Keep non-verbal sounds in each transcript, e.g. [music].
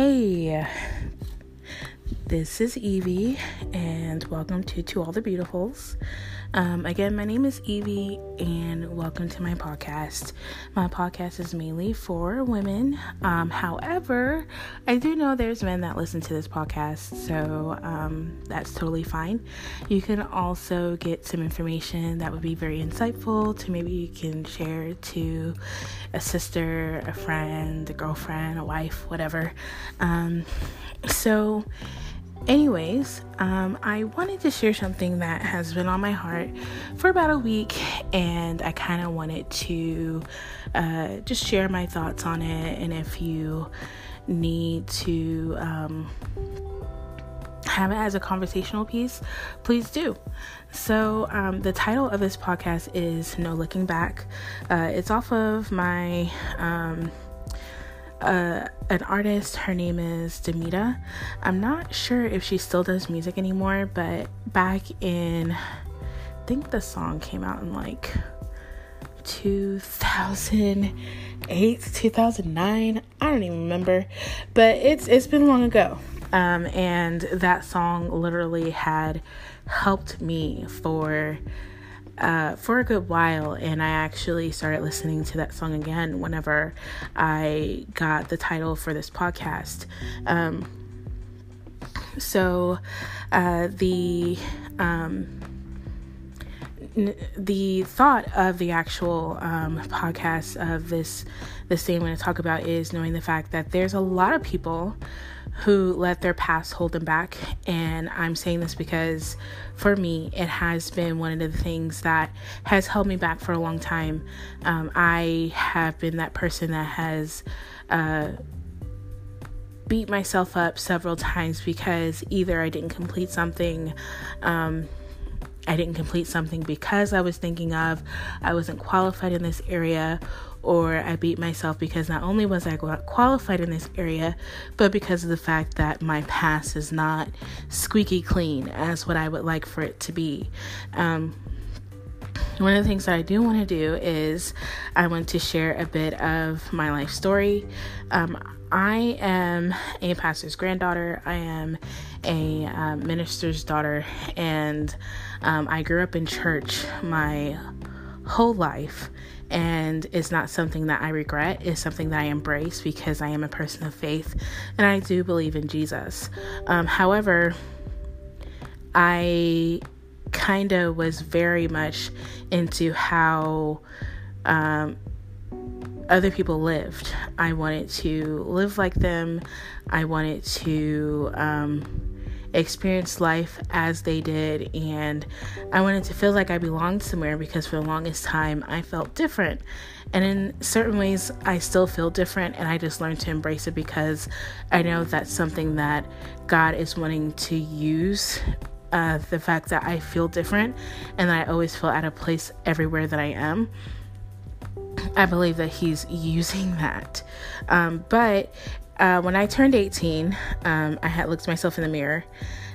Hey, this is Evie, and welcome to To All the Beautifuls. Um, again, my name is Evie, and welcome to my podcast. My podcast is mainly for women. Um, however, I do know there's men that listen to this podcast, so um, that's totally fine. You can also get some information that would be very insightful to maybe you can share to a sister, a friend, a girlfriend, a wife, whatever. Um, so, Anyways, um, I wanted to share something that has been on my heart for about a week, and I kind of wanted to uh, just share my thoughts on it. And if you need to um, have it as a conversational piece, please do. So, um, the title of this podcast is No Looking Back. Uh, it's off of my. Uh, an artist. Her name is Demita. I'm not sure if she still does music anymore, but back in, I think the song came out in like 2008, 2009. I don't even remember, but it's it's been long ago. Um, and that song literally had helped me for uh, for a good while, and I actually started listening to that song again whenever I got the title for this podcast. Um, so, uh, the um, n- the thought of the actual um, podcast of this this thing I'm going to talk about is knowing the fact that there's a lot of people who let their past hold them back. And I'm saying this because for me, it has been one of the things that has held me back for a long time. Um, I have been that person that has. Uh, beat myself up several times because either I didn't complete something, um, I didn't complete something because I was thinking of I wasn't qualified in this area, or I beat myself because not only was I qualified in this area, but because of the fact that my past is not squeaky clean as what I would like for it to be. Um, one of the things that I do want to do is I want to share a bit of my life story. Um, I am a pastor's granddaughter. I am a uh, minister's daughter, and um, I grew up in church my whole life and it's not something that I regret. It's something that I embrace because I am a person of faith and I do believe in Jesus. Um, however, I kind of was very much into how um, other people lived. I wanted to live like them. I wanted to. Um, experience life as they did and I wanted to feel like I belonged somewhere because for the longest time I felt different. And in certain ways I still feel different and I just learned to embrace it because I know that's something that God is wanting to use uh, the fact that I feel different and that I always feel out of place everywhere that I am. I believe that he's using [laughs] that. Um, but uh, when I turned 18, um, I had looked myself in the mirror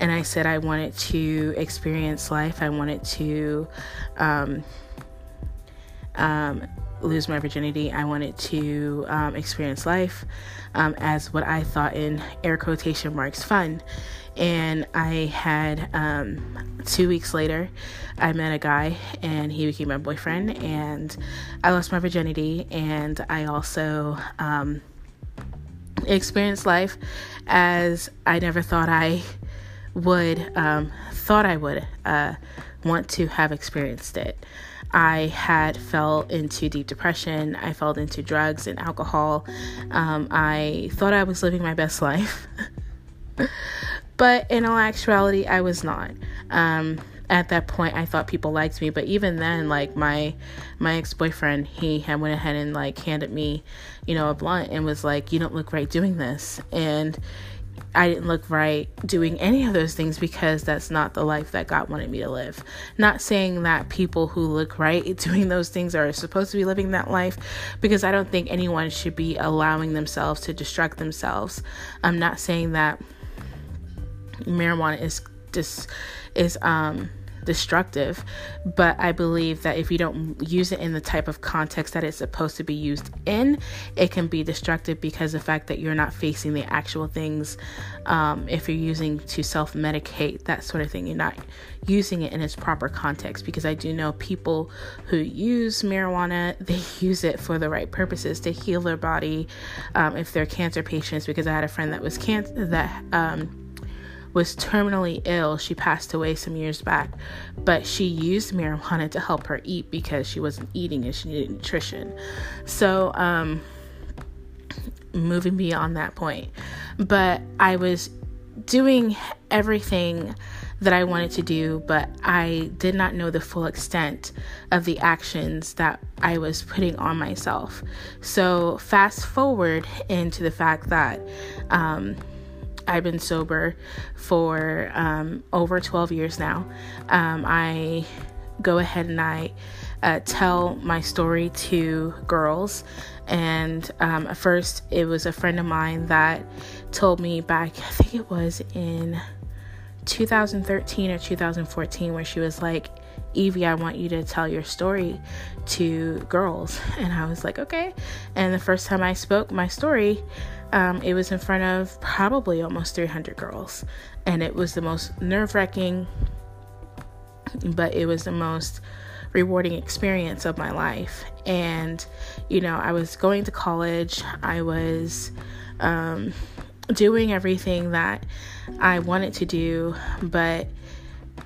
and I said I wanted to experience life. I wanted to um, um, lose my virginity. I wanted to um, experience life um, as what I thought in air quotation marks fun. And I had um, two weeks later, I met a guy and he became my boyfriend, and I lost my virginity. And I also experienced life as I never thought I would, um, thought I would uh, want to have experienced it. I had fell into deep depression. I fell into drugs and alcohol. Um, I thought I was living my best life, [laughs] but in all actuality, I was not. Um, at that point I thought people liked me, but even then, like my my ex boyfriend, he had went ahead and like handed me, you know, a blunt and was like, "You don't look right doing this," and I didn't look right doing any of those things because that's not the life that God wanted me to live. Not saying that people who look right [laughs] doing those things are supposed to be living that life because I don't think anyone should be allowing themselves to destruct themselves. I'm not saying that marijuana is just is um destructive. But I believe that if you don't use it in the type of context that it's supposed to be used in, it can be destructive because the fact that you're not facing the actual things. Um, if you're using to self medicate, that sort of thing, you're not using it in its proper context. Because I do know people who use marijuana, [laughs] they use it for the right purposes to heal their body. Um, if they're cancer patients, because I had a friend that was cancer that. Um, was terminally ill. She passed away some years back, but she used marijuana to help her eat because she wasn't eating and she needed nutrition. So, um, moving beyond that point, but I was doing everything that I wanted to do, but I did not know the full extent of the actions that I was putting on myself. So, fast forward into the fact that um, I've been sober for um, over 12 years now. Um, I go ahead and I uh, tell my story to girls. And um, at first, it was a friend of mine that told me back, I think it was in 2013 or 2014, where she was like, Evie, I want you to tell your story to girls. And I was like, okay. And the first time I spoke my story, um, it was in front of probably almost 300 girls, and it was the most nerve wracking, but it was the most rewarding experience of my life. And, you know, I was going to college, I was um, doing everything that I wanted to do, but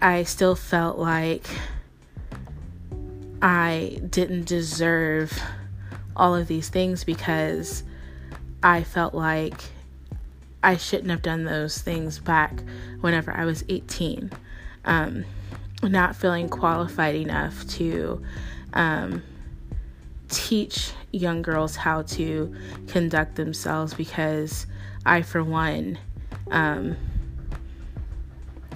I still felt like I didn't deserve all of these things because I felt like I shouldn't have done those things back whenever I was 18. Um, not feeling qualified enough to um, teach young girls how to conduct themselves because I, for one, um,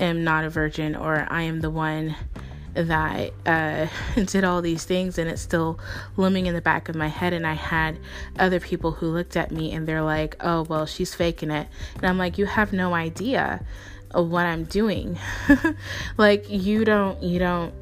am not a virgin or I am the one that uh, [laughs] did all these things and it's still looming in the back of my head and i had other people who looked at me and they're like oh well she's faking it. And i'm like you have no idea of what i'm doing. [laughs] Like you don't you don't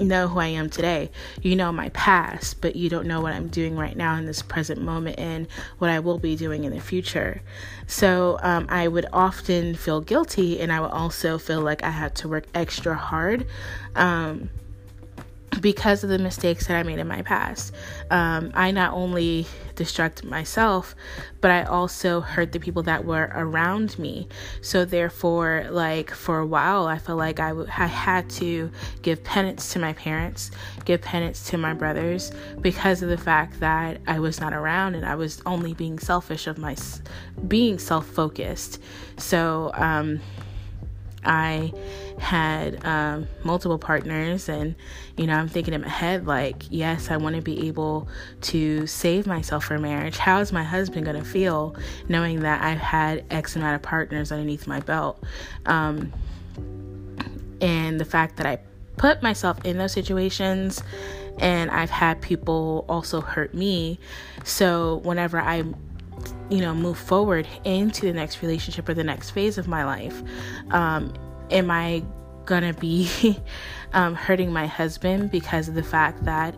know who I am today. You know my past, but you don't know what I'm doing right now in this present moment and what I will be doing in the future. So um, I would often feel guilty, and I would also feel like I had to work extra hard. Um, because of the mistakes that I made in my past. Um, I not only distracted myself, but I also hurt the people that were around me. So, therefore, like for a while, I felt like I, w- I had to give penance to my parents, give penance to my brothers because of the fact that I was not around and I was only being selfish of my being self focused. So, um, I had um, multiple partners, and you know, I'm thinking in my head, like, yes, I want to be able to save myself for marriage. How is my husband going to feel knowing that I've had X amount of partners underneath my belt? Um, and the fact that I put myself in those situations and I've had people also hurt me. So, whenever I you know move forward into the next relationship or the next phase of my life um, am i gonna be [laughs] um, hurting my husband because of the fact that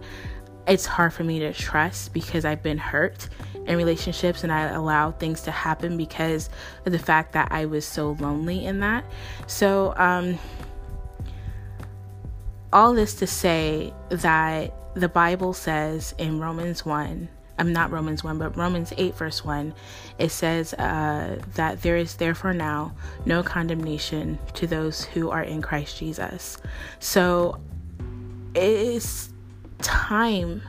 it's hard for me to trust because i've been hurt in relationships and i allow things to happen because of the fact that i was so lonely in that? So um, all this to say that the bible says in romans 1 I'm not Romans 1, but Romans 8, verse 1, it says uh, that there is therefore now no condemnation to those who are in Christ Jesus. So it's time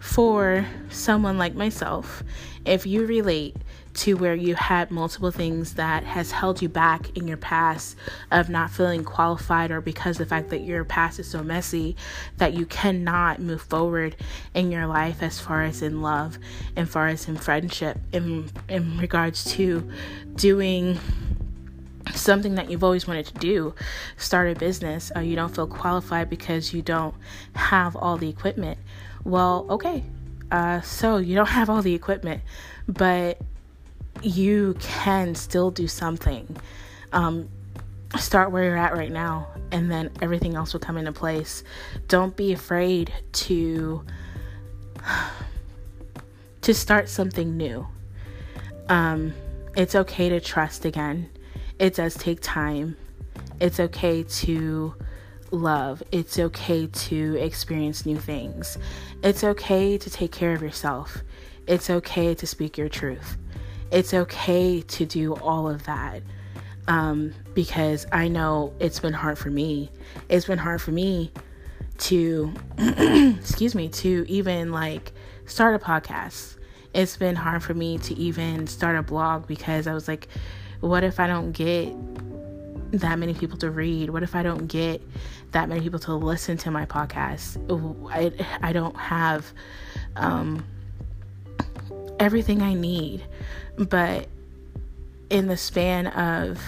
for someone like myself, if you relate to where you had multiple things that has held you back in your past of not feeling qualified or because the fact that your past is so messy that you cannot move forward in your life as far as in love and far as in friendship in in regards to doing something that you've always wanted to do start a business uh, you don't feel qualified because you don't have all the equipment. Well okay uh, so you don't have all the equipment but you can still do something. Um, start where you're at right now and then everything else will come into place. Don't be afraid to [sighs] to start something new. Um, it's okay to trust again. It does take time. It's okay to love. It's okay to experience new things. It's okay to take care of yourself. It's okay to speak your truth. It's okay to do all of that. Um, because I know it's been hard for me. It's been hard for me to, [clears throat] excuse me, to even like start a podcast. It's been hard for me to even start a blog because I was like, what if I don't get that many people to read? What if I don't get that many people to listen to my podcast? I, I don't have um, everything I need. But in the span of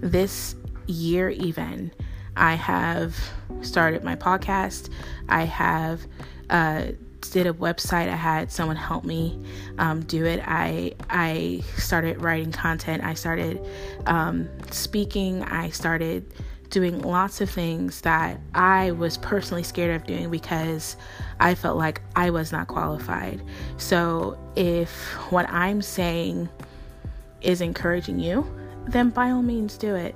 this year, even, I have started my podcast. I have uh, did a website. I had someone help me um, do it. I I started writing content. I started um, speaking. I started doing lots of things that I was personally scared of doing because I felt like I was not qualified. So if what I'm saying is encouraging you, then by all means do it.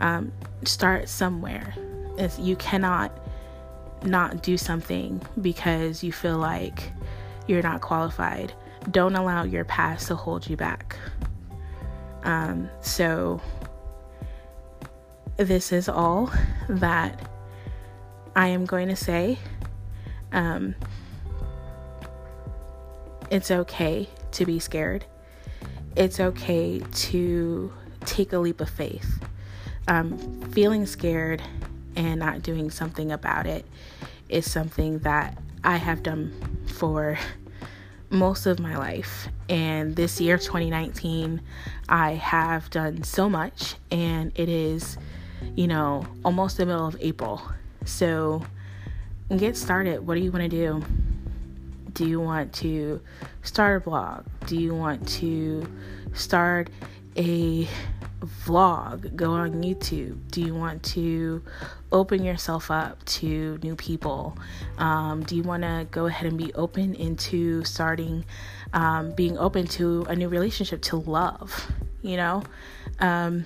Um, start somewhere. It's, you cannot not do something because you feel like you're not qualified. Don't allow your past to hold you back. Um, so, this is all that I am going to say. Um, it's okay to be scared. It's okay to take a leap of faith. Um, feeling scared and not doing something about it is something that I have done for most of my life. And this year, 2019, I have done so much, and it is, you know, almost the middle of April. So get started. What do you want to do? Do you want to start a blog? Do you want to start a vlog, go on YouTube? Do you want to open yourself up to new people? Um, do you want to go ahead and be open into starting, um, being open to a new relationship, to love? You know, um,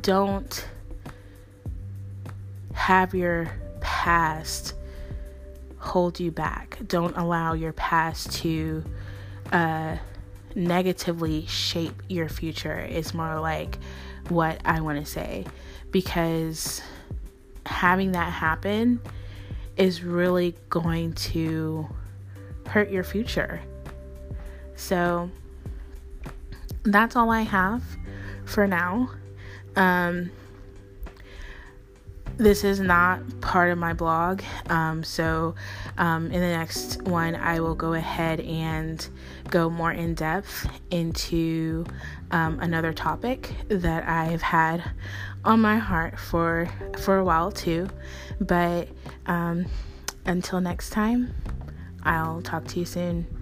don't have your past hold you back. Don't allow your past to uh, negatively shape your future is more like what I want to say because having that happen is really going to hurt your future. So that's all I have for now. Um, this is not part of my blog. Um, so, um, in the next one, I will go ahead and go more in depth into um, another topic that I've had on my heart for for a while too. But um, until next time, I'll talk to you soon.